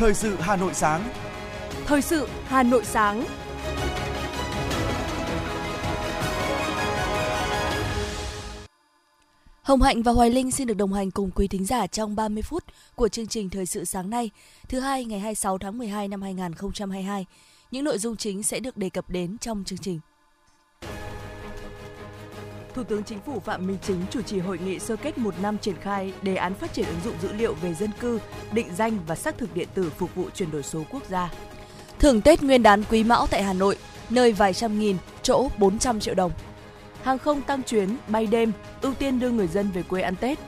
Thời sự Hà Nội sáng. Thời sự Hà Nội sáng. Hồng Hạnh và Hoài Linh xin được đồng hành cùng quý thính giả trong 30 phút của chương trình Thời sự sáng nay, thứ hai ngày 26 tháng 12 năm 2022. Những nội dung chính sẽ được đề cập đến trong chương trình. Thủ tướng Chính phủ Phạm Minh Chính chủ trì hội nghị sơ kết một năm triển khai đề án phát triển ứng dụng dữ liệu về dân cư, định danh và xác thực điện tử phục vụ chuyển đổi số quốc gia. Thưởng Tết Nguyên đán Quý Mão tại Hà Nội, nơi vài trăm nghìn, chỗ 400 triệu đồng. Hàng không tăng chuyến, bay đêm, ưu tiên đưa người dân về quê ăn Tết.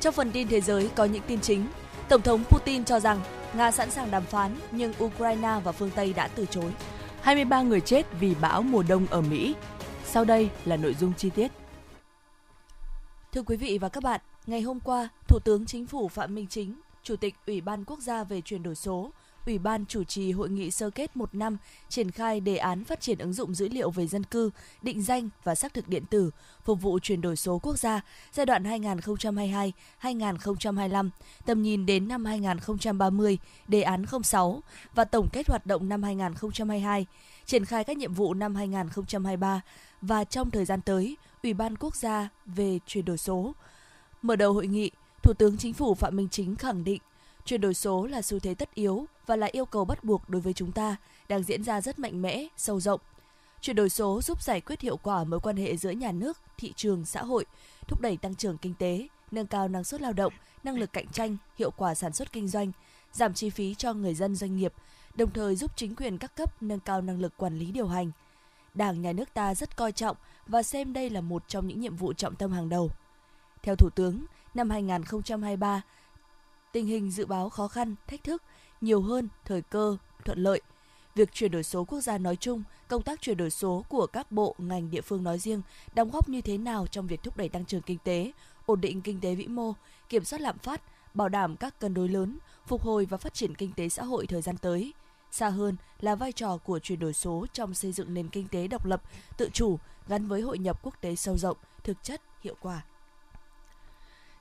Trong phần tin thế giới có những tin chính. Tổng thống Putin cho rằng Nga sẵn sàng đàm phán nhưng Ukraine và phương Tây đã từ chối. 23 người chết vì bão mùa đông ở Mỹ. Sau đây là nội dung chi tiết. Thưa quý vị và các bạn, ngày hôm qua, Thủ tướng Chính phủ Phạm Minh Chính, Chủ tịch Ủy ban Quốc gia về chuyển đổi số, Ủy ban chủ trì hội nghị sơ kết một năm triển khai đề án phát triển ứng dụng dữ liệu về dân cư, định danh và xác thực điện tử phục vụ chuyển đổi số quốc gia giai đoạn 2022-2025, tầm nhìn đến năm 2030, đề án 06 và tổng kết hoạt động năm 2022, triển khai các nhiệm vụ năm 2023 và trong thời gian tới, Ủy ban Quốc gia về chuyển đổi số. Mở đầu hội nghị, Thủ tướng Chính phủ Phạm Minh Chính khẳng định chuyển đổi số là xu thế tất yếu và là yêu cầu bắt buộc đối với chúng ta, đang diễn ra rất mạnh mẽ, sâu rộng. Chuyển đổi số giúp giải quyết hiệu quả mối quan hệ giữa nhà nước, thị trường, xã hội, thúc đẩy tăng trưởng kinh tế, nâng cao năng suất lao động, năng lực cạnh tranh, hiệu quả sản xuất kinh doanh, giảm chi phí cho người dân doanh nghiệp, đồng thời giúp chính quyền các cấp nâng cao năng lực quản lý điều hành. Đảng nhà nước ta rất coi trọng và xem đây là một trong những nhiệm vụ trọng tâm hàng đầu. Theo Thủ tướng, năm 2023, tình hình dự báo khó khăn, thách thức nhiều hơn thời cơ, thuận lợi. Việc chuyển đổi số quốc gia nói chung, công tác chuyển đổi số của các bộ, ngành địa phương nói riêng đóng góp như thế nào trong việc thúc đẩy tăng trưởng kinh tế, ổn định kinh tế vĩ mô, kiểm soát lạm phát, bảo đảm các cân đối lớn, phục hồi và phát triển kinh tế xã hội thời gian tới. Xa hơn là vai trò của chuyển đổi số trong xây dựng nền kinh tế độc lập, tự chủ gắn với hội nhập quốc tế sâu rộng, thực chất, hiệu quả.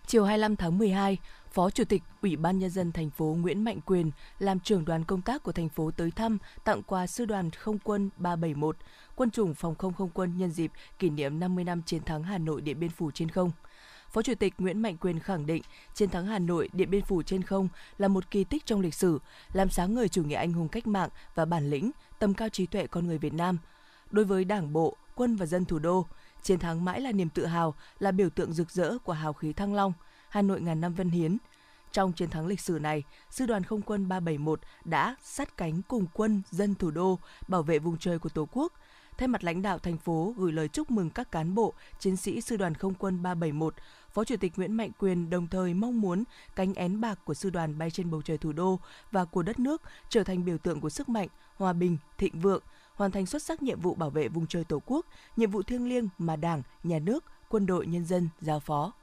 Chiều 25 tháng 12, Phó Chủ tịch Ủy ban Nhân dân thành phố Nguyễn Mạnh Quyền làm trưởng đoàn công tác của thành phố tới thăm tặng quà sư đoàn không quân 371, quân chủng phòng không không quân nhân dịp kỷ niệm 50 năm chiến thắng Hà Nội Điện Biên Phủ trên không. Phó Chủ tịch Nguyễn Mạnh Quyền khẳng định chiến thắng Hà Nội Điện Biên Phủ trên không là một kỳ tích trong lịch sử, làm sáng ngời chủ nghĩa anh hùng cách mạng và bản lĩnh, tầm cao trí tuệ con người Việt Nam. Đối với Đảng bộ, quân và dân thủ đô, chiến thắng mãi là niềm tự hào, là biểu tượng rực rỡ của hào khí thăng long – Hà Nội ngàn năm văn hiến. Trong chiến thắng lịch sử này, Sư đoàn Không quân 371 đã sát cánh cùng quân dân thủ đô bảo vệ vùng trời của Tổ quốc. Thay mặt lãnh đạo thành phố gửi lời chúc mừng các cán bộ, chiến sĩ Sư đoàn Không quân 371, Phó Chủ tịch Nguyễn Mạnh Quyền đồng thời mong muốn cánh én bạc của sư đoàn bay trên bầu trời thủ đô và của đất nước trở thành biểu tượng của sức mạnh, hòa bình, thịnh vượng, hoàn thành xuất sắc nhiệm vụ bảo vệ vùng trời Tổ quốc, nhiệm vụ thiêng liêng mà Đảng, Nhà nước, quân đội nhân dân giao phó.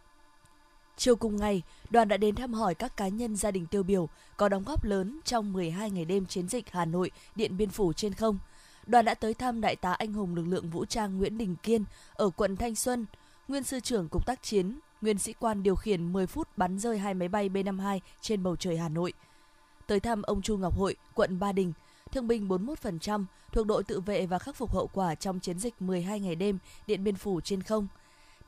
Chiều cùng ngày, đoàn đã đến thăm hỏi các cá nhân gia đình tiêu biểu có đóng góp lớn trong 12 ngày đêm chiến dịch Hà Nội Điện Biên Phủ trên không. Đoàn đã tới thăm Đại tá anh hùng lực lượng vũ trang Nguyễn Đình Kiên ở quận Thanh Xuân, nguyên sư trưởng cục tác chiến, nguyên sĩ quan điều khiển 10 phút bắn rơi hai máy bay B-52 trên bầu trời Hà Nội. Tới thăm ông Chu Ngọc Hội, quận Ba Đình, thương binh 41% thuộc đội tự vệ và khắc phục hậu quả trong chiến dịch 12 ngày đêm Điện Biên Phủ trên không –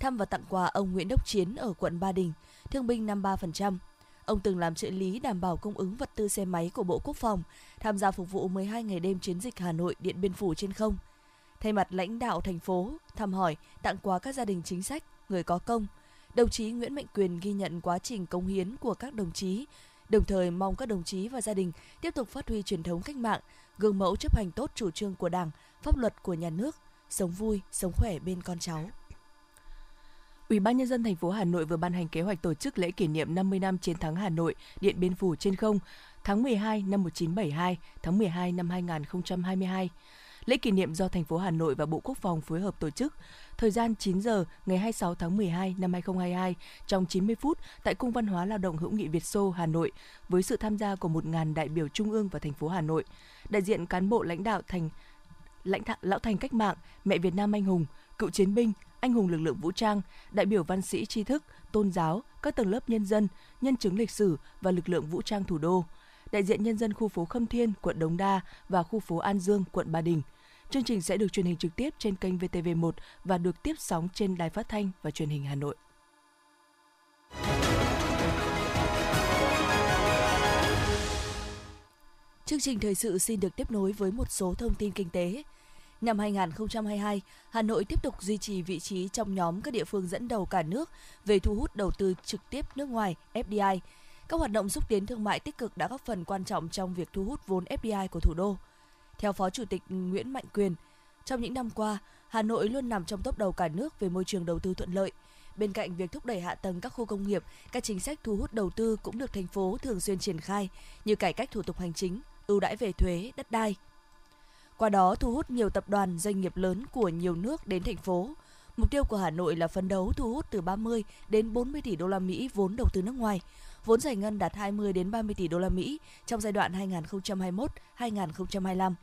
thăm và tặng quà ông Nguyễn Đốc Chiến ở quận Ba Đình, thương binh 53%. Ông từng làm trợ lý đảm bảo cung ứng vật tư xe máy của Bộ Quốc phòng, tham gia phục vụ 12 ngày đêm chiến dịch Hà Nội Điện Biên Phủ trên không. Thay mặt lãnh đạo thành phố, thăm hỏi, tặng quà các gia đình chính sách, người có công, đồng chí Nguyễn Mạnh Quyền ghi nhận quá trình công hiến của các đồng chí, đồng thời mong các đồng chí và gia đình tiếp tục phát huy truyền thống cách mạng, gương mẫu chấp hành tốt chủ trương của Đảng, pháp luật của nhà nước, sống vui, sống khỏe bên con cháu. Ủy ban nhân dân thành phố Hà Nội vừa ban hành kế hoạch tổ chức lễ kỷ niệm 50 năm chiến thắng Hà Nội, Điện Biên Phủ trên không, tháng 12 năm 1972, tháng 12 năm 2022. Lễ kỷ niệm do thành phố Hà Nội và Bộ Quốc phòng phối hợp tổ chức. Thời gian 9 giờ ngày 26 tháng 12 năm 2022 trong 90 phút tại Cung văn hóa lao động hữu nghị Việt Xô, Hà Nội với sự tham gia của 1.000 đại biểu trung ương và thành phố Hà Nội, đại diện cán bộ lãnh đạo thành lãnh thạ, lão thành cách mạng, mẹ Việt Nam anh hùng, cựu chiến binh, anh hùng lực lượng vũ trang, đại biểu văn sĩ tri thức, tôn giáo, các tầng lớp nhân dân, nhân chứng lịch sử và lực lượng vũ trang thủ đô. đại diện nhân dân khu phố Khâm Thiên, quận Đống Đa và khu phố An Dương, quận Ba Đình. Chương trình sẽ được truyền hình trực tiếp trên kênh VTV1 và được tiếp sóng trên Đài Phát thanh và Truyền hình Hà Nội. Chương trình thời sự xin được tiếp nối với một số thông tin kinh tế. Năm 2022, Hà Nội tiếp tục duy trì vị trí trong nhóm các địa phương dẫn đầu cả nước về thu hút đầu tư trực tiếp nước ngoài FDI. Các hoạt động xúc tiến thương mại tích cực đã góp phần quan trọng trong việc thu hút vốn FDI của thủ đô. Theo Phó Chủ tịch Nguyễn Mạnh Quyền, trong những năm qua, Hà Nội luôn nằm trong top đầu cả nước về môi trường đầu tư thuận lợi. Bên cạnh việc thúc đẩy hạ tầng các khu công nghiệp, các chính sách thu hút đầu tư cũng được thành phố thường xuyên triển khai như cải cách thủ tục hành chính, ưu đãi về thuế, đất đai. Qua đó thu hút nhiều tập đoàn doanh nghiệp lớn của nhiều nước đến thành phố. Mục tiêu của Hà Nội là phấn đấu thu hút từ 30 đến 40 tỷ đô la Mỹ vốn đầu tư nước ngoài, vốn giải ngân đạt 20 đến 30 tỷ đô la Mỹ trong giai đoạn 2021-2025.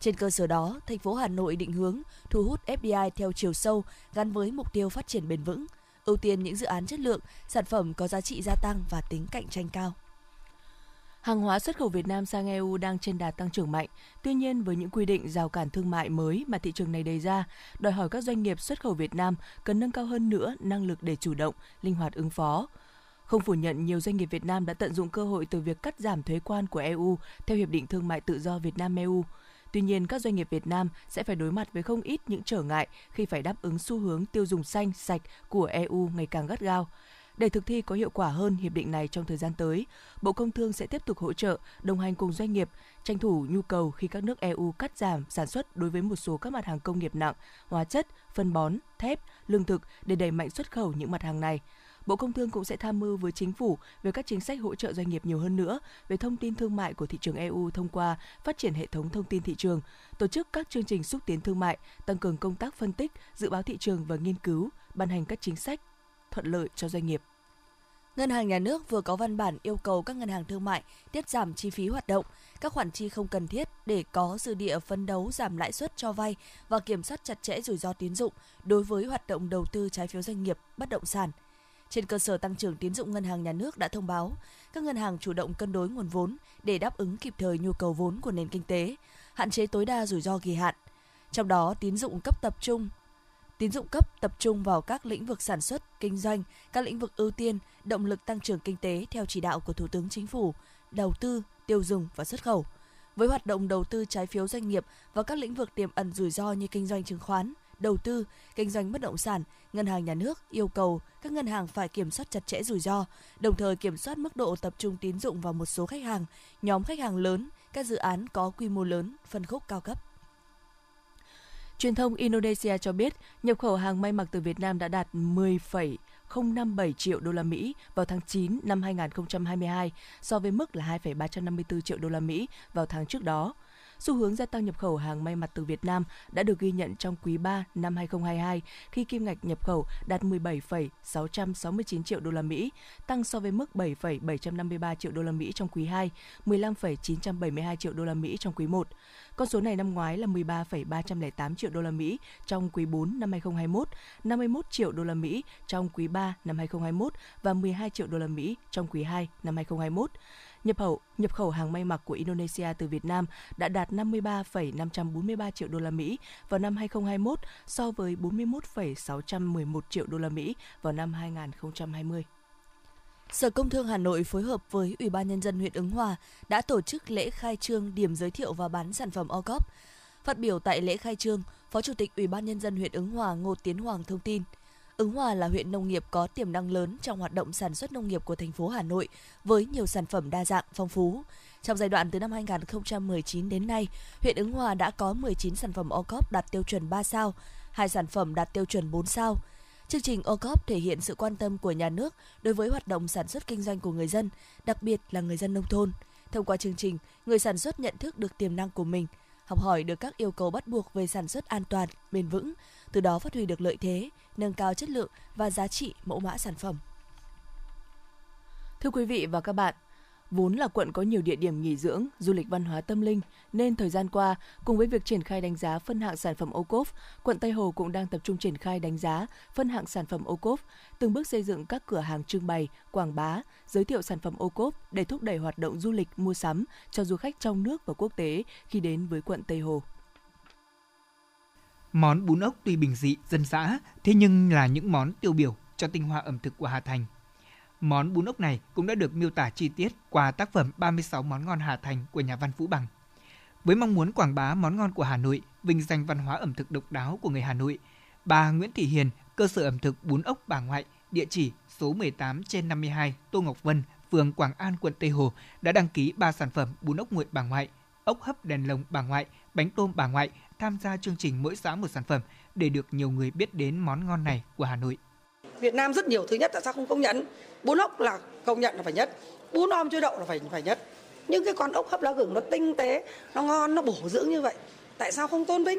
Trên cơ sở đó, thành phố Hà Nội định hướng thu hút FDI theo chiều sâu gắn với mục tiêu phát triển bền vững, ưu tiên những dự án chất lượng, sản phẩm có giá trị gia tăng và tính cạnh tranh cao. Hàng hóa xuất khẩu Việt Nam sang EU đang trên đà tăng trưởng mạnh. Tuy nhiên, với những quy định rào cản thương mại mới mà thị trường này đề ra, đòi hỏi các doanh nghiệp xuất khẩu Việt Nam cần nâng cao hơn nữa năng lực để chủ động, linh hoạt ứng phó. Không phủ nhận nhiều doanh nghiệp Việt Nam đã tận dụng cơ hội từ việc cắt giảm thuế quan của EU theo Hiệp định Thương mại Tự do Việt Nam-EU. Tuy nhiên, các doanh nghiệp Việt Nam sẽ phải đối mặt với không ít những trở ngại khi phải đáp ứng xu hướng tiêu dùng xanh, sạch của EU ngày càng gắt gao. Để thực thi có hiệu quả hơn hiệp định này trong thời gian tới, Bộ Công Thương sẽ tiếp tục hỗ trợ, đồng hành cùng doanh nghiệp, tranh thủ nhu cầu khi các nước EU cắt giảm sản xuất đối với một số các mặt hàng công nghiệp nặng, hóa chất, phân bón, thép, lương thực để đẩy mạnh xuất khẩu những mặt hàng này. Bộ Công Thương cũng sẽ tham mưu với chính phủ về các chính sách hỗ trợ doanh nghiệp nhiều hơn nữa về thông tin thương mại của thị trường EU thông qua phát triển hệ thống thông tin thị trường, tổ chức các chương trình xúc tiến thương mại, tăng cường công tác phân tích, dự báo thị trường và nghiên cứu, ban hành các chính sách thuận lợi cho doanh nghiệp. Ngân hàng Nhà nước vừa có văn bản yêu cầu các ngân hàng thương mại tiết giảm chi phí hoạt động, các khoản chi không cần thiết để có dư địa phấn đấu giảm lãi suất cho vay và kiểm soát chặt chẽ rủi ro tín dụng đối với hoạt động đầu tư trái phiếu doanh nghiệp, bất động sản. Trên cơ sở tăng trưởng tín dụng ngân hàng nhà nước đã thông báo, các ngân hàng chủ động cân đối nguồn vốn để đáp ứng kịp thời nhu cầu vốn của nền kinh tế, hạn chế tối đa rủi ro kỳ hạn. Trong đó, tín dụng cấp tập trung tín dụng cấp tập trung vào các lĩnh vực sản xuất, kinh doanh, các lĩnh vực ưu tiên, động lực tăng trưởng kinh tế theo chỉ đạo của Thủ tướng Chính phủ, đầu tư, tiêu dùng và xuất khẩu. Với hoạt động đầu tư trái phiếu doanh nghiệp và các lĩnh vực tiềm ẩn rủi ro như kinh doanh chứng khoán, đầu tư, kinh doanh bất động sản, ngân hàng nhà nước yêu cầu các ngân hàng phải kiểm soát chặt chẽ rủi ro, đồng thời kiểm soát mức độ tập trung tín dụng vào một số khách hàng, nhóm khách hàng lớn, các dự án có quy mô lớn, phân khúc cao cấp. Truyền thông Indonesia cho biết nhập khẩu hàng may mặc từ Việt Nam đã đạt 10,057 triệu đô la Mỹ vào tháng 9 năm 2022 so với mức là 2,354 triệu đô la Mỹ vào tháng trước đó. Xu hướng gia tăng nhập khẩu hàng may mặt từ Việt Nam đã được ghi nhận trong quý 3 năm 2022 khi kim ngạch nhập khẩu đạt 17,669 triệu đô la Mỹ, tăng so với mức 7,753 triệu đô la Mỹ trong quý 2, 15,972 triệu đô la Mỹ trong quý 1. Con số này năm ngoái là 13,308 triệu đô la Mỹ trong quý 4 năm 2021, 51 triệu đô la Mỹ trong quý 3 năm 2021 và 12 triệu đô la Mỹ trong quý 2 năm 2021. Nhập khẩu nhập khẩu hàng may mặc của Indonesia từ Việt Nam đã đạt 53,543 triệu đô la Mỹ vào năm 2021 so với 41,611 triệu đô la Mỹ vào năm 2020. Sở Công Thương Hà Nội phối hợp với Ủy ban Nhân dân huyện Ứng Hòa đã tổ chức lễ khai trương điểm giới thiệu và bán sản phẩm OCOP. Phát biểu tại lễ khai trương, Phó Chủ tịch Ủy ban Nhân dân huyện Ứng Hòa Ngô Tiến Hoàng thông tin, Ứng Hòa là huyện nông nghiệp có tiềm năng lớn trong hoạt động sản xuất nông nghiệp của thành phố Hà Nội với nhiều sản phẩm đa dạng, phong phú. Trong giai đoạn từ năm 2019 đến nay, huyện Ứng Hòa đã có 19 sản phẩm OCOP đạt tiêu chuẩn 3 sao, hai sản phẩm đạt tiêu chuẩn 4 sao. Chương trình OCOP thể hiện sự quan tâm của nhà nước đối với hoạt động sản xuất kinh doanh của người dân, đặc biệt là người dân nông thôn. Thông qua chương trình, người sản xuất nhận thức được tiềm năng của mình, học hỏi được các yêu cầu bắt buộc về sản xuất an toàn, bền vững, từ đó phát huy được lợi thế, nâng cao chất lượng và giá trị mẫu mã sản phẩm. Thưa quý vị và các bạn, Vốn là quận có nhiều địa điểm nghỉ dưỡng, du lịch văn hóa tâm linh, nên thời gian qua, cùng với việc triển khai đánh giá phân hạng sản phẩm ô cốp, quận Tây Hồ cũng đang tập trung triển khai đánh giá phân hạng sản phẩm ô cốp, từng bước xây dựng các cửa hàng trưng bày, quảng bá, giới thiệu sản phẩm ô cốp để thúc đẩy hoạt động du lịch mua sắm cho du khách trong nước và quốc tế khi đến với quận Tây Hồ. Món bún ốc tuy bình dị, dân dã, thế nhưng là những món tiêu biểu cho tinh hoa ẩm thực của Hà Thành. Món bún ốc này cũng đã được miêu tả chi tiết qua tác phẩm 36 món ngon Hà Thành của nhà văn Vũ Bằng. Với mong muốn quảng bá món ngon của Hà Nội, vinh danh văn hóa ẩm thực độc đáo của người Hà Nội, bà Nguyễn Thị Hiền, cơ sở ẩm thực bún ốc bà ngoại, địa chỉ số 18 trên 52 Tô Ngọc Vân, phường Quảng An, quận Tây Hồ đã đăng ký 3 sản phẩm bún ốc nguội bà ngoại, ốc hấp đèn lồng bà ngoại, bánh tôm bà ngoại tham gia chương trình mỗi xã một sản phẩm để được nhiều người biết đến món ngon này của Hà Nội. Việt Nam rất nhiều thứ nhất tại sao không công nhận? Bún ốc là công nhận là phải nhất, bún om chuối đậu là phải phải nhất. Nhưng cái con ốc hấp lá gừng nó tinh tế, nó ngon, nó bổ dưỡng như vậy. Tại sao không tôn vinh?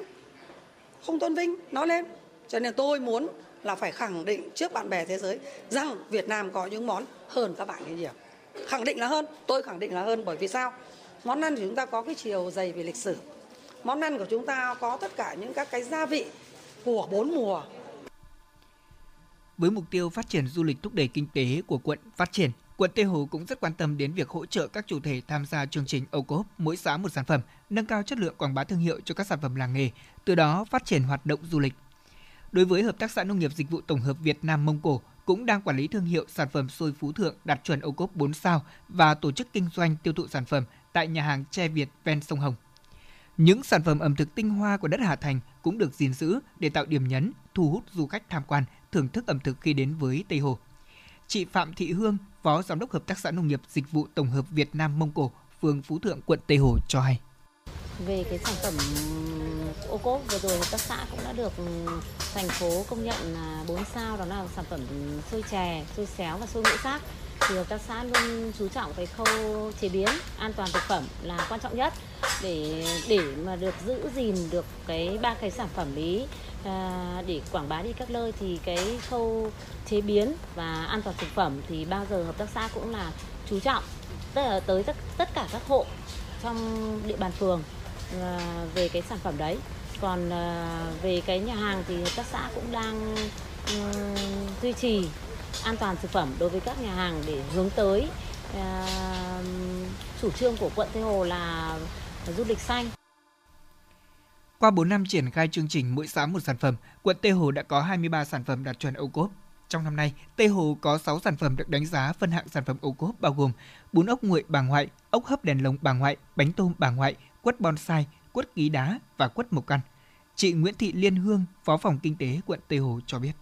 Không tôn vinh, nó lên. Cho nên tôi muốn là phải khẳng định trước bạn bè thế giới rằng Việt Nam có những món hơn các bạn nhiều. Khẳng định là hơn, tôi khẳng định là hơn bởi vì sao? Món ăn của chúng ta có cái chiều dày về lịch sử. Món ăn của chúng ta có tất cả những các cái gia vị của bốn mùa. Với mục tiêu phát triển du lịch thúc đẩy kinh tế của quận phát triển, quận Tây Hồ cũng rất quan tâm đến việc hỗ trợ các chủ thể tham gia chương trình ô cốp mỗi xã một sản phẩm, nâng cao chất lượng quảng bá thương hiệu cho các sản phẩm làng nghề, từ đó phát triển hoạt động du lịch. Đối với Hợp tác xã Nông nghiệp Dịch vụ Tổng hợp Việt Nam Mông Cổ, cũng đang quản lý thương hiệu sản phẩm xôi Phú Thượng đạt chuẩn ô cốp 4 sao và tổ chức kinh doanh tiêu thụ sản phẩm tại nhà hàng Tre Việt ven sông Hồng. Những sản phẩm ẩm thực tinh hoa của đất Hà Thành cũng được gìn giữ để tạo điểm nhấn, thu hút du khách tham quan, thưởng thức ẩm thực khi đến với Tây Hồ. Chị Phạm Thị Hương, Phó Giám đốc Hợp tác xã Nông nghiệp Dịch vụ Tổng hợp Việt Nam Mông Cổ, phường Phú Thượng, quận Tây Hồ cho hay. Về cái sản phẩm ô cốp vừa rồi hợp tác xã cũng đã được ừ, thành phố công nhận là 4 sao đó là sản phẩm xôi chè, xôi xéo và xôi ngũ sắc. thì hợp tác xã luôn chú trọng cái khâu chế biến an toàn thực phẩm là quan trọng nhất để để mà được giữ gìn được cái ba cái sản phẩm lý à, để quảng bá đi các nơi thì cái khâu chế biến và an toàn thực phẩm thì bao giờ hợp tác xã cũng là chú trọng tức là tới tất, tất cả các hộ trong địa bàn phường à, về cái sản phẩm đấy còn à, về cái nhà hàng thì hợp tác xã cũng đang um, duy trì an toàn thực phẩm đối với các nhà hàng để hướng tới à, chủ trương của quận Tây Hồ là du lịch xanh. Qua 4 năm triển khai chương trình mỗi xã một sản phẩm, quận Tây Hồ đã có 23 sản phẩm đạt chuẩn ô cốp. Trong năm nay, Tây Hồ có 6 sản phẩm được đánh giá phân hạng sản phẩm ô cốp bao gồm bún ốc nguội bà ngoại, ốc hấp đèn lồng bà ngoại, bánh tôm bà ngoại, quất bonsai, quất ký đá và quất mộc căn. Chị Nguyễn Thị Liên Hương, Phó phòng Kinh tế quận Tây Hồ cho biết.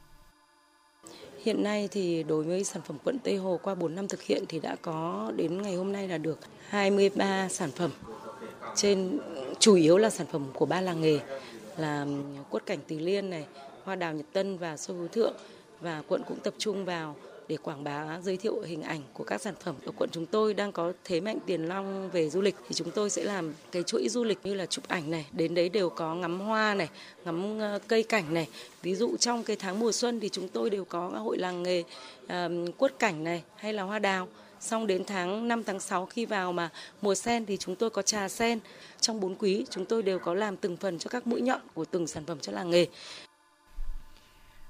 Hiện nay thì đối với sản phẩm quận Tây Hồ qua 4 năm thực hiện thì đã có đến ngày hôm nay là được 23 sản phẩm. Trên chủ yếu là sản phẩm của ba làng nghề là quất cảnh Từ Liên này, hoa đào Nhật Tân và sô hữu Thượng. Và quận cũng tập trung vào để quảng bá giới thiệu hình ảnh của các sản phẩm ở quận chúng tôi đang có thế mạnh tiền long về du lịch. Thì chúng tôi sẽ làm cái chuỗi du lịch như là chụp ảnh này đến đấy đều có ngắm hoa này ngắm ờ, cây cảnh này. Ví dụ trong cái tháng mùa xuân thì chúng tôi đều có hội làng nghề um, quất cảnh này hay là hoa đào xong đến tháng 5 tháng 6 khi vào mà mùa sen thì chúng tôi có trà sen trong bốn quý chúng tôi đều có làm từng phần cho các mũi nhọn của từng sản phẩm cho làng nghề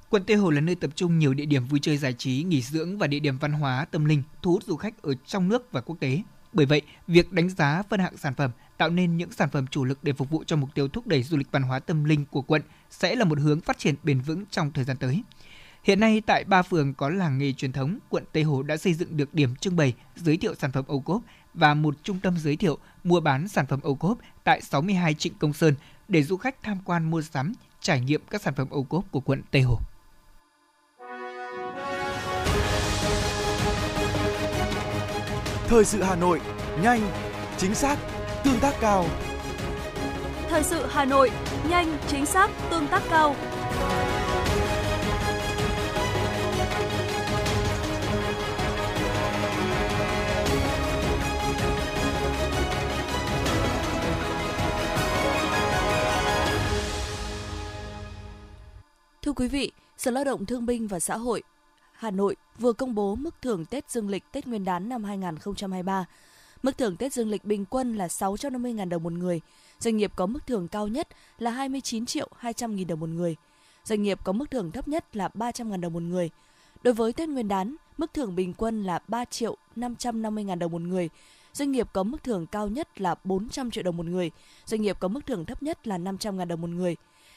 Quận Tây Hồ là nơi tập trung nhiều địa điểm vui chơi giải trí, nghỉ dưỡng và địa điểm văn hóa tâm linh thu hút du khách ở trong nước và quốc tế. Bởi vậy, việc đánh giá phân hạng sản phẩm, tạo nên những sản phẩm chủ lực để phục vụ cho mục tiêu thúc đẩy du lịch văn hóa tâm linh của quận sẽ là một hướng phát triển bền vững trong thời gian tới. Hiện nay tại ba phường có làng nghề truyền thống, quận Tây Hồ đã xây dựng được điểm trưng bày giới thiệu sản phẩm ô cốp và một trung tâm giới thiệu mua bán sản phẩm ô cốp tại 62 Trịnh Công Sơn để du khách tham quan mua sắm, trải nghiệm các sản phẩm ô cốp của quận Tây Hồ. Thời sự Hà Nội, nhanh, chính xác, tương tác cao. Thời sự Hà Nội, nhanh, chính xác, tương tác cao. Quý vị, Sở Lao động Thương binh và Xã hội Hà Nội vừa công bố mức thưởng Tết Dương lịch Tết Nguyên đán năm 2023. Mức thưởng Tết Dương lịch bình quân là 650.000 đồng một người. Doanh nghiệp có mức thưởng cao nhất là 29 triệu 200 000 đồng một người. Doanh nghiệp có mức thưởng thấp nhất là 300.000 đồng một người. Đối với Tết Nguyên đán, mức thưởng bình quân là 3 triệu 550 000 đồng một người. Doanh nghiệp có mức thưởng cao nhất là 400 triệu đồng một người. Doanh nghiệp có mức thưởng thấp nhất là 500.000 đồng một người.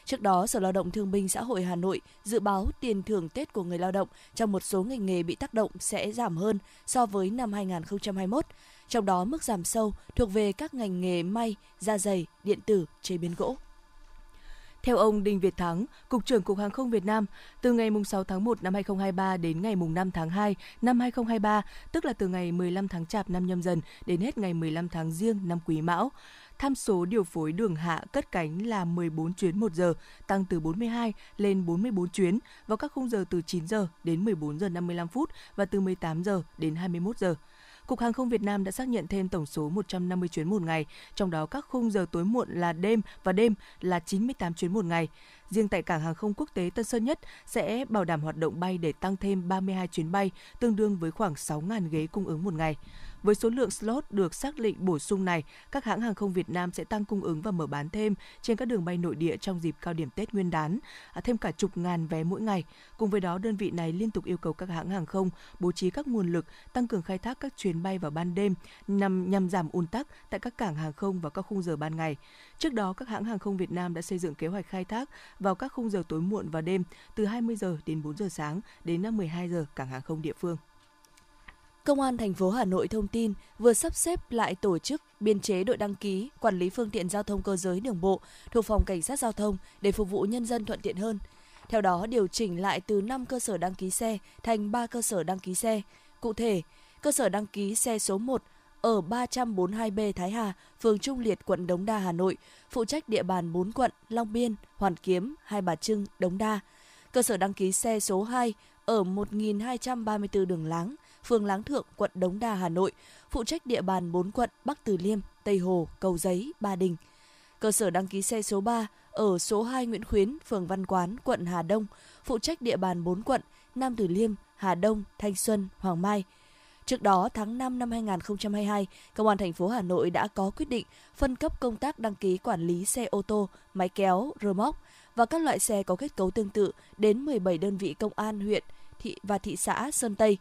Trước đó, Sở Lao động Thương binh Xã hội Hà Nội dự báo tiền thưởng Tết của người lao động trong một số ngành nghề bị tác động sẽ giảm hơn so với năm 2021. Trong đó, mức giảm sâu thuộc về các ngành nghề may, da dày, điện tử, chế biến gỗ. Theo ông Đinh Việt Thắng, Cục trưởng Cục Hàng không Việt Nam, từ ngày 6 tháng 1 năm 2023 đến ngày 5 tháng 2 năm 2023, tức là từ ngày 15 tháng Chạp năm nhâm dần đến hết ngày 15 tháng Giêng năm Quý Mão, tham số điều phối đường hạ cất cánh là 14 chuyến 1 giờ, tăng từ 42 lên 44 chuyến vào các khung giờ từ 9 giờ đến 14 giờ 55 phút và từ 18 giờ đến 21 giờ. Cục Hàng không Việt Nam đã xác nhận thêm tổng số 150 chuyến một ngày, trong đó các khung giờ tối muộn là đêm và đêm là 98 chuyến một ngày. Riêng tại cảng hàng không quốc tế Tân Sơn Nhất sẽ bảo đảm hoạt động bay để tăng thêm 32 chuyến bay, tương đương với khoảng 6.000 ghế cung ứng một ngày. Với số lượng slot được xác định bổ sung này, các hãng hàng không Việt Nam sẽ tăng cung ứng và mở bán thêm trên các đường bay nội địa trong dịp cao điểm Tết Nguyên đán, à, thêm cả chục ngàn vé mỗi ngày. Cùng với đó, đơn vị này liên tục yêu cầu các hãng hàng không bố trí các nguồn lực tăng cường khai thác các chuyến bay vào ban đêm nhằm, nhằm giảm ùn tắc tại các cảng hàng không và các khung giờ ban ngày. Trước đó, các hãng hàng không Việt Nam đã xây dựng kế hoạch khai thác vào các khung giờ tối muộn và đêm từ 20 giờ đến 4 giờ sáng đến 12 giờ cảng hàng không địa phương. Công an thành phố Hà Nội thông tin vừa sắp xếp lại tổ chức biên chế đội đăng ký quản lý phương tiện giao thông cơ giới đường bộ thuộc phòng cảnh sát giao thông để phục vụ nhân dân thuận tiện hơn. Theo đó, điều chỉnh lại từ 5 cơ sở đăng ký xe thành 3 cơ sở đăng ký xe. Cụ thể, cơ sở đăng ký xe số 1 ở 342B Thái Hà, phường Trung Liệt, quận Đống Đa, Hà Nội, phụ trách địa bàn 4 quận Long Biên, Hoàn Kiếm, Hai Bà Trưng, Đống Đa. Cơ sở đăng ký xe số 2 ở 1234 Đường Láng, phường Láng Thượng, quận Đống Đa, Hà Nội, phụ trách địa bàn 4 quận Bắc Từ Liêm, Tây Hồ, Cầu Giấy, Ba Đình. Cơ sở đăng ký xe số 3 ở số 2 Nguyễn Khuyến, phường Văn Quán, quận Hà Đông, phụ trách địa bàn 4 quận Nam Từ Liêm, Hà Đông, Thanh Xuân, Hoàng Mai. Trước đó, tháng 5 năm 2022, Công an thành phố Hà Nội đã có quyết định phân cấp công tác đăng ký quản lý xe ô tô, máy kéo, rơ móc và các loại xe có kết cấu tương tự đến 17 đơn vị công an huyện thị và thị xã Sơn Tây.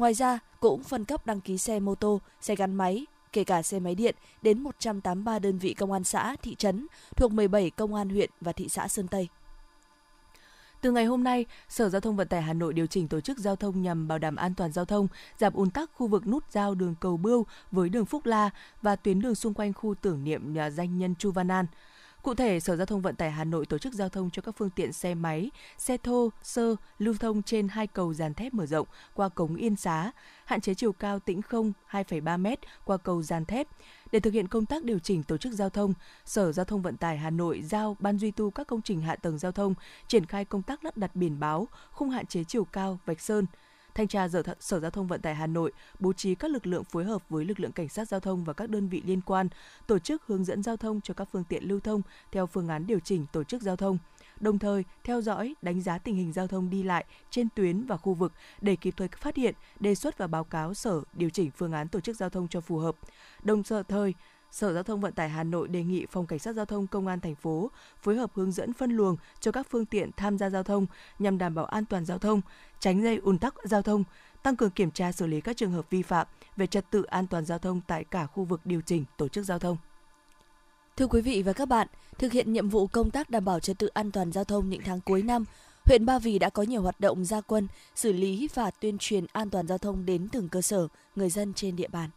Ngoài ra, cũng phân cấp đăng ký xe mô tô, xe gắn máy, kể cả xe máy điện đến 183 đơn vị công an xã, thị trấn thuộc 17 công an huyện và thị xã Sơn Tây. Từ ngày hôm nay, Sở Giao thông Vận tải Hà Nội điều chỉnh tổ chức giao thông nhằm bảo đảm an toàn giao thông, giảm ùn tắc khu vực nút giao đường Cầu Bưu với đường Phúc La và tuyến đường xung quanh khu tưởng niệm nhà danh nhân Chu Văn An. Cụ thể, Sở Giao thông Vận tải Hà Nội tổ chức giao thông cho các phương tiện xe máy, xe thô, sơ lưu thông trên hai cầu dàn thép mở rộng qua cống Yên Xá, hạn chế chiều cao tĩnh không 2,3 m qua cầu dàn thép. Để thực hiện công tác điều chỉnh tổ chức giao thông, Sở Giao thông Vận tải Hà Nội giao Ban duy tu các công trình hạ tầng giao thông triển khai công tác lắp đặt biển báo, khung hạn chế chiều cao, vạch sơn, Thanh tra Sở Giao thông Vận tải Hà Nội bố trí các lực lượng phối hợp với lực lượng cảnh sát giao thông và các đơn vị liên quan, tổ chức hướng dẫn giao thông cho các phương tiện lưu thông theo phương án điều chỉnh tổ chức giao thông đồng thời theo dõi, đánh giá tình hình giao thông đi lại trên tuyến và khu vực để kịp thời phát hiện, đề xuất và báo cáo Sở điều chỉnh phương án tổ chức giao thông cho phù hợp. Đồng thời, Sở Giao thông Vận tải Hà Nội đề nghị Phòng Cảnh sát Giao thông Công an thành phố phối hợp hướng dẫn phân luồng cho các phương tiện tham gia giao thông nhằm đảm bảo an toàn giao thông, tránh gây ùn tắc giao thông, tăng cường kiểm tra xử lý các trường hợp vi phạm về trật tự an toàn giao thông tại cả khu vực điều chỉnh tổ chức giao thông. Thưa quý vị và các bạn, thực hiện nhiệm vụ công tác đảm bảo trật tự an toàn giao thông những tháng cuối năm, huyện Ba Vì đã có nhiều hoạt động gia quân, xử lý và tuyên truyền an toàn giao thông đến từng cơ sở, người dân trên địa bàn.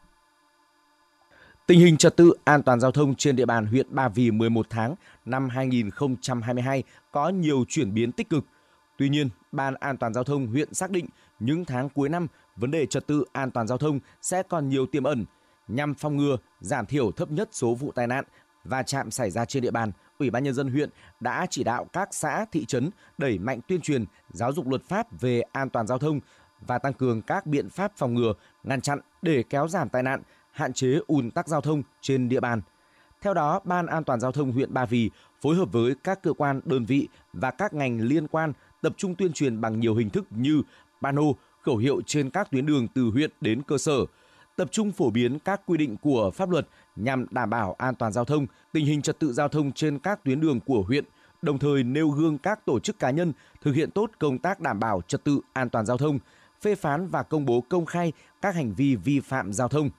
Tình hình trật tự an toàn giao thông trên địa bàn huyện Ba Vì 11 tháng năm 2022 có nhiều chuyển biến tích cực. Tuy nhiên, Ban An toàn giao thông huyện xác định những tháng cuối năm, vấn đề trật tự an toàn giao thông sẽ còn nhiều tiềm ẩn. Nhằm phòng ngừa, giảm thiểu thấp nhất số vụ tai nạn và chạm xảy ra trên địa bàn, Ủy ban nhân dân huyện đã chỉ đạo các xã, thị trấn đẩy mạnh tuyên truyền, giáo dục luật pháp về an toàn giao thông và tăng cường các biện pháp phòng ngừa, ngăn chặn để kéo giảm tai nạn, hạn chế ùn tắc giao thông trên địa bàn. Theo đó, Ban An toàn giao thông huyện Ba Vì phối hợp với các cơ quan, đơn vị và các ngành liên quan tập trung tuyên truyền bằng nhiều hình thức như pano, khẩu hiệu trên các tuyến đường từ huyện đến cơ sở, tập trung phổ biến các quy định của pháp luật nhằm đảm bảo an toàn giao thông, tình hình trật tự giao thông trên các tuyến đường của huyện, đồng thời nêu gương các tổ chức cá nhân thực hiện tốt công tác đảm bảo trật tự an toàn giao thông, phê phán và công bố công khai các hành vi vi phạm giao thông.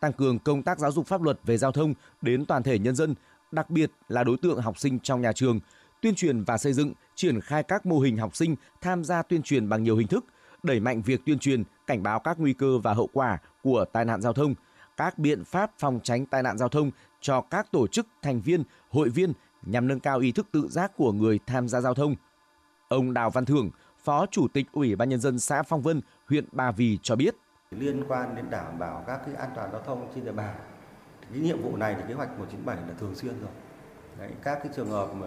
Tăng cường công tác giáo dục pháp luật về giao thông đến toàn thể nhân dân, đặc biệt là đối tượng học sinh trong nhà trường, tuyên truyền và xây dựng, triển khai các mô hình học sinh tham gia tuyên truyền bằng nhiều hình thức, đẩy mạnh việc tuyên truyền, cảnh báo các nguy cơ và hậu quả của tai nạn giao thông, các biện pháp phòng tránh tai nạn giao thông cho các tổ chức, thành viên, hội viên nhằm nâng cao ý thức tự giác của người tham gia giao thông. Ông Đào Văn Thưởng, Phó Chủ tịch Ủy ban nhân dân xã Phong Vân, huyện Ba Vì cho biết liên quan đến đảm bảo các cái an toàn giao thông trên địa bàn. Cái nhiệm vụ này thì kế hoạch 197 là thường xuyên rồi. Đấy, các cái trường hợp mà,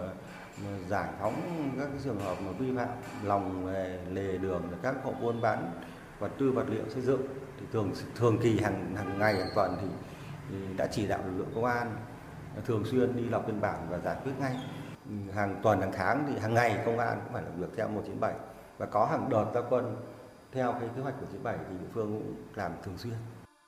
mà giải phóng các cái trường hợp mà vi phạm lòng về lề đường các hộ buôn bán vật tư vật liệu xây dựng thì thường thường kỳ hàng hàng ngày hàng tuần thì, thì đã chỉ đạo lực lượng công an thường xuyên đi lọc biên bản và giải quyết ngay hàng tuần hàng tháng thì hàng ngày công an cũng phải làm việc theo 197 và có hàng đợt ra quân theo cái kế hoạch của 97 thì địa phương cũng làm thường xuyên.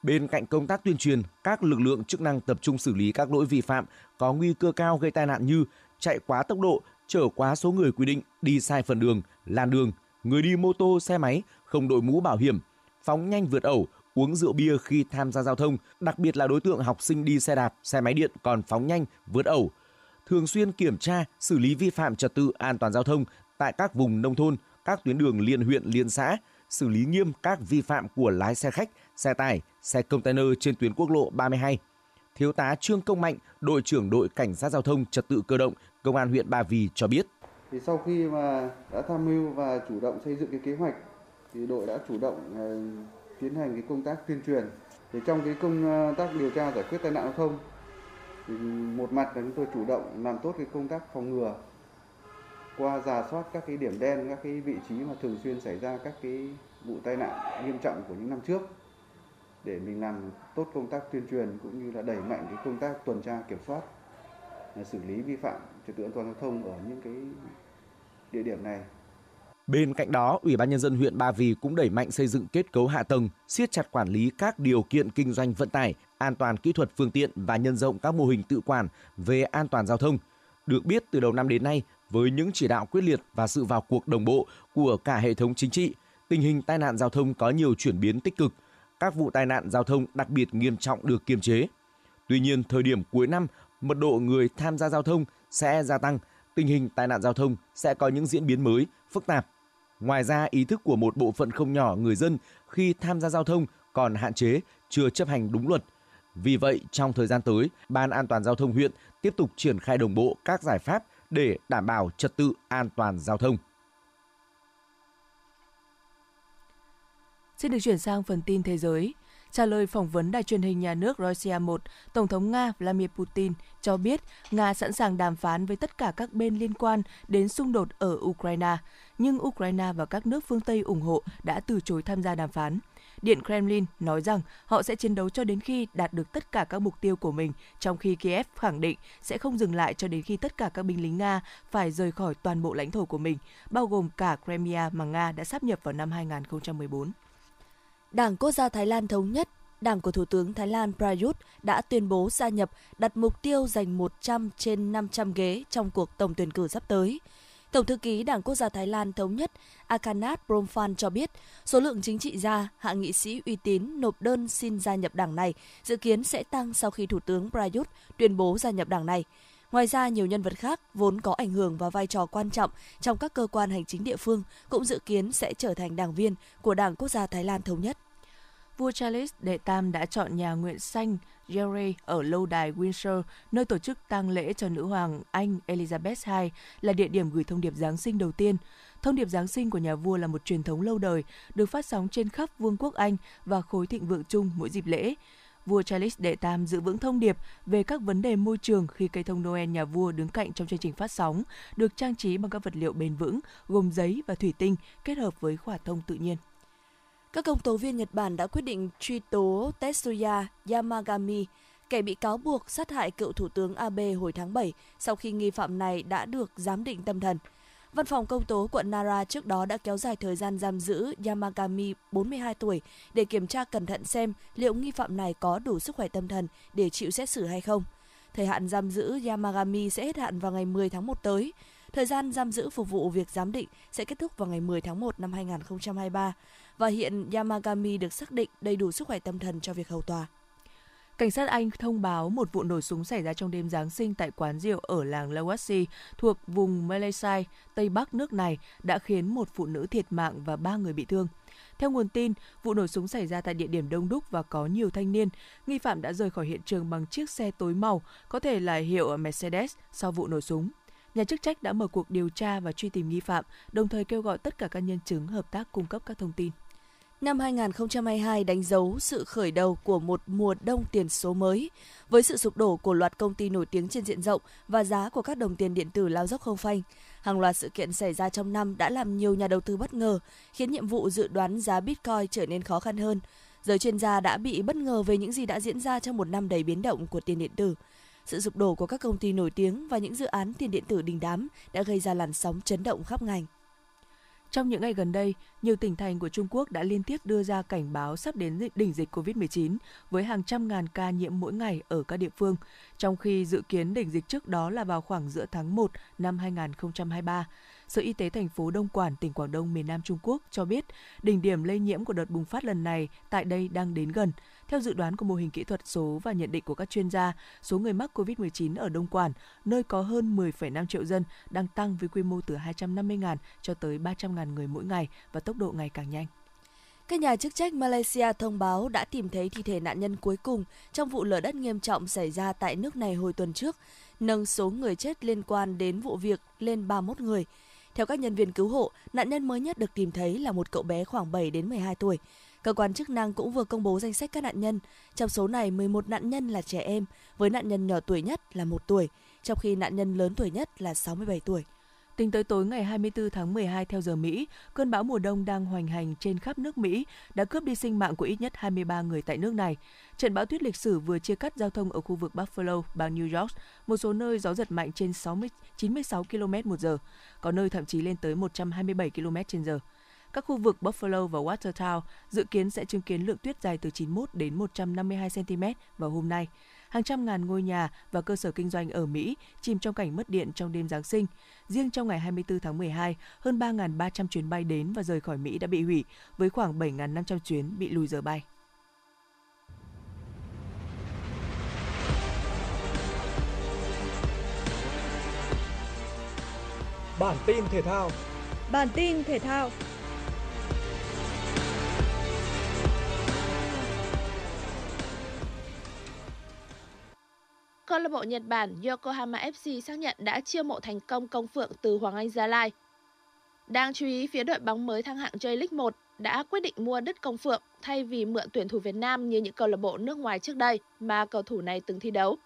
Bên cạnh công tác tuyên truyền, các lực lượng chức năng tập trung xử lý các lỗi vi phạm có nguy cơ cao gây tai nạn như chạy quá tốc độ, chở quá số người quy định, đi sai phần đường, làn đường, người đi mô tô, xe máy không đội mũ bảo hiểm, phóng nhanh vượt ẩu, uống rượu bia khi tham gia giao thông, đặc biệt là đối tượng học sinh đi xe đạp, xe máy điện còn phóng nhanh, vượt ẩu. Thường xuyên kiểm tra, xử lý vi phạm trật tự an toàn giao thông tại các vùng nông thôn, các tuyến đường liên huyện, liên xã, xử lý nghiêm các vi phạm của lái xe khách, xe tải, xe container trên tuyến quốc lộ 32. Thiếu tá Trương Công Mạnh, đội trưởng đội cảnh sát giao thông trật tự cơ động, công an huyện Ba Vì cho biết. Thì sau khi mà đã tham mưu và chủ động xây dựng cái kế hoạch thì đội đã chủ động ờ, tiến hành cái công tác tuyên truyền. Thì trong cái công ờ, tác điều tra giải quyết tai nạn giao thông thì một mặt là chúng tôi chủ động làm tốt cái công tác phòng ngừa qua giả soát các cái điểm đen, các cái vị trí mà thường xuyên xảy ra các cái vụ tai nạn nghiêm trọng của những năm trước để mình làm tốt công tác tuyên truyền cũng như là đẩy mạnh cái công tác tuần tra kiểm soát xử lý vi phạm trật tự an toàn giao thông ở những cái địa điểm này. Bên cạnh đó, Ủy ban nhân dân huyện Ba Vì cũng đẩy mạnh xây dựng kết cấu hạ tầng, siết chặt quản lý các điều kiện kinh doanh vận tải, an toàn kỹ thuật phương tiện và nhân rộng các mô hình tự quản về an toàn giao thông. Được biết từ đầu năm đến nay, với những chỉ đạo quyết liệt và sự vào cuộc đồng bộ của cả hệ thống chính trị, tình hình tai nạn giao thông có nhiều chuyển biến tích cực. Các vụ tai nạn giao thông đặc biệt nghiêm trọng được kiềm chế. Tuy nhiên, thời điểm cuối năm, mật độ người tham gia giao thông sẽ gia tăng, tình hình tai nạn giao thông sẽ có những diễn biến mới, phức tạp. Ngoài ra, ý thức của một bộ phận không nhỏ người dân khi tham gia giao thông còn hạn chế, chưa chấp hành đúng luật. Vì vậy, trong thời gian tới, Ban An toàn giao thông huyện tiếp tục triển khai đồng bộ các giải pháp để đảm bảo trật tự an toàn giao thông. Xin được chuyển sang phần tin thế giới. Trả lời phỏng vấn đài truyền hình nhà nước Russia 1, Tổng thống Nga Vladimir Putin cho biết Nga sẵn sàng đàm phán với tất cả các bên liên quan đến xung đột ở Ukraine, nhưng Ukraine và các nước phương Tây ủng hộ đã từ chối tham gia đàm phán. Điện Kremlin nói rằng họ sẽ chiến đấu cho đến khi đạt được tất cả các mục tiêu của mình, trong khi Kiev khẳng định sẽ không dừng lại cho đến khi tất cả các binh lính Nga phải rời khỏi toàn bộ lãnh thổ của mình, bao gồm cả Crimea mà Nga đã sáp nhập vào năm 2014. Đảng Quốc gia Thái Lan Thống nhất Đảng của Thủ tướng Thái Lan Prayut đã tuyên bố gia nhập đặt mục tiêu giành 100 trên 500 ghế trong cuộc tổng tuyển cử sắp tới. Tổng thư ký Đảng Quốc gia Thái Lan Thống nhất Akanat Bromphan cho biết, số lượng chính trị gia, hạ nghị sĩ uy tín nộp đơn xin gia nhập đảng này dự kiến sẽ tăng sau khi Thủ tướng Prayut tuyên bố gia nhập đảng này. Ngoài ra, nhiều nhân vật khác vốn có ảnh hưởng và vai trò quan trọng trong các cơ quan hành chính địa phương cũng dự kiến sẽ trở thành đảng viên của Đảng Quốc gia Thái Lan Thống nhất. Vua Charles đệ Tam đã chọn nhà nguyện xanh Jerry ở lâu đài Windsor, nơi tổ chức tang lễ cho nữ hoàng Anh Elizabeth II, là địa điểm gửi thông điệp Giáng sinh đầu tiên. Thông điệp Giáng sinh của nhà vua là một truyền thống lâu đời, được phát sóng trên khắp Vương quốc Anh và khối thịnh vượng chung mỗi dịp lễ. Vua Charles đệ Tam giữ vững thông điệp về các vấn đề môi trường khi cây thông Noel nhà vua đứng cạnh trong chương trình phát sóng, được trang trí bằng các vật liệu bền vững, gồm giấy và thủy tinh kết hợp với khỏa thông tự nhiên. Các công tố viên Nhật Bản đã quyết định truy tố Tetsuya Yamagami, kẻ bị cáo buộc sát hại cựu thủ tướng Abe hồi tháng 7 sau khi nghi phạm này đã được giám định tâm thần. Văn phòng công tố quận Nara trước đó đã kéo dài thời gian giam giữ Yamagami 42 tuổi để kiểm tra cẩn thận xem liệu nghi phạm này có đủ sức khỏe tâm thần để chịu xét xử hay không. Thời hạn giam giữ Yamagami sẽ hết hạn vào ngày 10 tháng 1 tới. Thời gian giam giữ phục vụ việc giám định sẽ kết thúc vào ngày 10 tháng 1 năm 2023 và hiện Yamagami được xác định đầy đủ sức khỏe tâm thần cho việc hầu tòa. Cảnh sát Anh thông báo một vụ nổ súng xảy ra trong đêm Giáng sinh tại quán rượu ở làng Lawasi thuộc vùng Malaysia, Tây Bắc nước này đã khiến một phụ nữ thiệt mạng và ba người bị thương. Theo nguồn tin, vụ nổ súng xảy ra tại địa điểm đông đúc và có nhiều thanh niên. Nghi phạm đã rời khỏi hiện trường bằng chiếc xe tối màu, có thể là hiệu Mercedes sau vụ nổ súng. Nhà chức trách đã mở cuộc điều tra và truy tìm nghi phạm, đồng thời kêu gọi tất cả các nhân chứng hợp tác cung cấp các thông tin. Năm 2022 đánh dấu sự khởi đầu của một mùa đông tiền số mới. Với sự sụp đổ của loạt công ty nổi tiếng trên diện rộng và giá của các đồng tiền điện tử lao dốc không phanh, hàng loạt sự kiện xảy ra trong năm đã làm nhiều nhà đầu tư bất ngờ, khiến nhiệm vụ dự đoán giá Bitcoin trở nên khó khăn hơn. Giới chuyên gia đã bị bất ngờ về những gì đã diễn ra trong một năm đầy biến động của tiền điện tử. Sự sụp đổ của các công ty nổi tiếng và những dự án tiền điện tử đình đám đã gây ra làn sóng chấn động khắp ngành. Trong những ngày gần đây, nhiều tỉnh thành của Trung Quốc đã liên tiếp đưa ra cảnh báo sắp đến đỉnh dịch COVID-19 với hàng trăm ngàn ca nhiễm mỗi ngày ở các địa phương, trong khi dự kiến đỉnh dịch trước đó là vào khoảng giữa tháng 1 năm 2023. Sở Y tế thành phố Đông Quản, tỉnh Quảng Đông, miền Nam Trung Quốc cho biết đỉnh điểm lây nhiễm của đợt bùng phát lần này tại đây đang đến gần. Theo dự đoán của mô hình kỹ thuật số và nhận định của các chuyên gia, số người mắc COVID-19 ở Đông Quản, nơi có hơn 10,5 triệu dân, đang tăng với quy mô từ 250.000 cho tới 300.000 người mỗi ngày và tốc độ ngày càng nhanh. Các nhà chức trách Malaysia thông báo đã tìm thấy thi thể nạn nhân cuối cùng trong vụ lở đất nghiêm trọng xảy ra tại nước này hồi tuần trước, nâng số người chết liên quan đến vụ việc lên 31 người. Theo các nhân viên cứu hộ, nạn nhân mới nhất được tìm thấy là một cậu bé khoảng 7 đến 12 tuổi. Cơ quan chức năng cũng vừa công bố danh sách các nạn nhân. Trong số này, 11 nạn nhân là trẻ em, với nạn nhân nhỏ tuổi nhất là 1 tuổi, trong khi nạn nhân lớn tuổi nhất là 67 tuổi. Tính tới tối ngày 24 tháng 12 theo giờ Mỹ, cơn bão mùa đông đang hoành hành trên khắp nước Mỹ đã cướp đi sinh mạng của ít nhất 23 người tại nước này. Trận bão tuyết lịch sử vừa chia cắt giao thông ở khu vực Buffalo, bang New York, một số nơi gió giật mạnh trên 60, 96 km một giờ, có nơi thậm chí lên tới 127 km trên giờ. Các khu vực Buffalo và Watertown dự kiến sẽ chứng kiến lượng tuyết dài từ 91 đến 152 cm vào hôm nay. Hàng trăm ngàn ngôi nhà và cơ sở kinh doanh ở Mỹ chìm trong cảnh mất điện trong đêm Giáng sinh. Riêng trong ngày 24 tháng 12, hơn 3.300 chuyến bay đến và rời khỏi Mỹ đã bị hủy, với khoảng 7.500 chuyến bị lùi giờ bay. Bản tin thể thao Bản tin thể thao Câu lạc bộ Nhật Bản Yokohama FC xác nhận đã chiêu mộ thành công công phượng từ Hoàng Anh Gia Lai. Đáng chú ý, phía đội bóng mới thăng hạng J-League 1 đã quyết định mua đứt công phượng thay vì mượn tuyển thủ Việt Nam như những câu lạc bộ nước ngoài trước đây mà cầu thủ này từng thi đấu.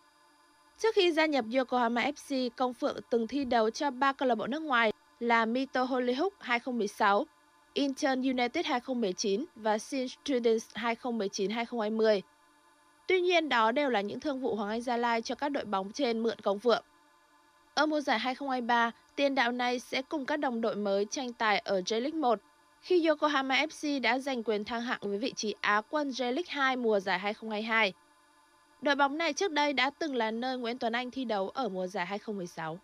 Trước khi gia nhập Yokohama FC, Công Phượng từng thi đấu cho ba câu lạc bộ nước ngoài là Mito Hollyhook 2016, Incheon United 2019 và Sin Students 2019-2020. Tuy nhiên, đó đều là những thương vụ Hoàng Anh Gia Lai cho các đội bóng trên mượn công phượng. Ở mùa giải 2023, tiền đạo này sẽ cùng các đồng đội mới tranh tài ở J-League 1 khi Yokohama FC đã giành quyền thăng hạng với vị trí Á quân J-League 2 mùa giải 2022. Đội bóng này trước đây đã từng là nơi Nguyễn Tuấn Anh thi đấu ở mùa giải 2016.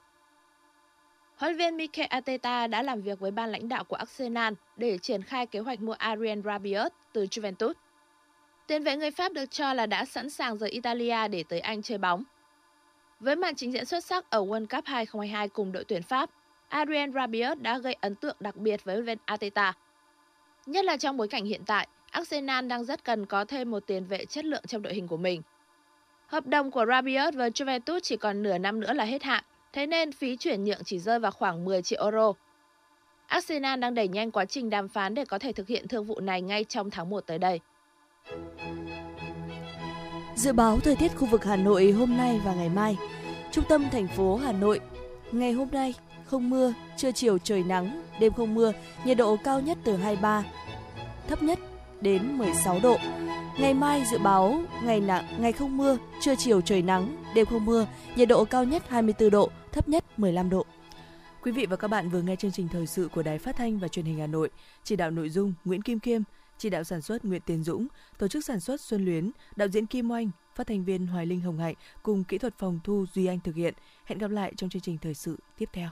Huấn viên Mikel Arteta đã làm việc với ban lãnh đạo của Arsenal để triển khai kế hoạch mua Arjen Rabiot từ Juventus. Tiền vệ người Pháp được cho là đã sẵn sàng rời Italia để tới Anh chơi bóng. Với màn trình diễn xuất sắc ở World Cup 2022 cùng đội tuyển Pháp, Adrien Rabiot đã gây ấn tượng đặc biệt với huấn Ateta. Arteta. Nhất là trong bối cảnh hiện tại, Arsenal đang rất cần có thêm một tiền vệ chất lượng trong đội hình của mình. Hợp đồng của Rabiot với Juventus chỉ còn nửa năm nữa là hết hạn, thế nên phí chuyển nhượng chỉ rơi vào khoảng 10 triệu euro. Arsenal đang đẩy nhanh quá trình đàm phán để có thể thực hiện thương vụ này ngay trong tháng 1 tới đây. Dự báo thời tiết khu vực Hà Nội hôm nay và ngày mai. Trung tâm thành phố Hà Nội, ngày hôm nay không mưa, trưa chiều trời nắng, đêm không mưa, nhiệt độ cao nhất từ 23, thấp nhất đến 16 độ. Ngày mai dự báo ngày nắng, ngày không mưa, trưa chiều trời nắng, đêm không mưa, nhiệt độ cao nhất 24 độ, thấp nhất 15 độ. Quý vị và các bạn vừa nghe chương trình thời sự của Đài Phát thanh và Truyền hình Hà Nội, chỉ đạo nội dung Nguyễn Kim Kiêm chỉ đạo sản xuất Nguyễn Tiến Dũng, tổ chức sản xuất Xuân Luyến, đạo diễn Kim Oanh, phát thanh viên Hoài Linh Hồng Hạnh cùng kỹ thuật phòng thu Duy Anh thực hiện. Hẹn gặp lại trong chương trình thời sự tiếp theo.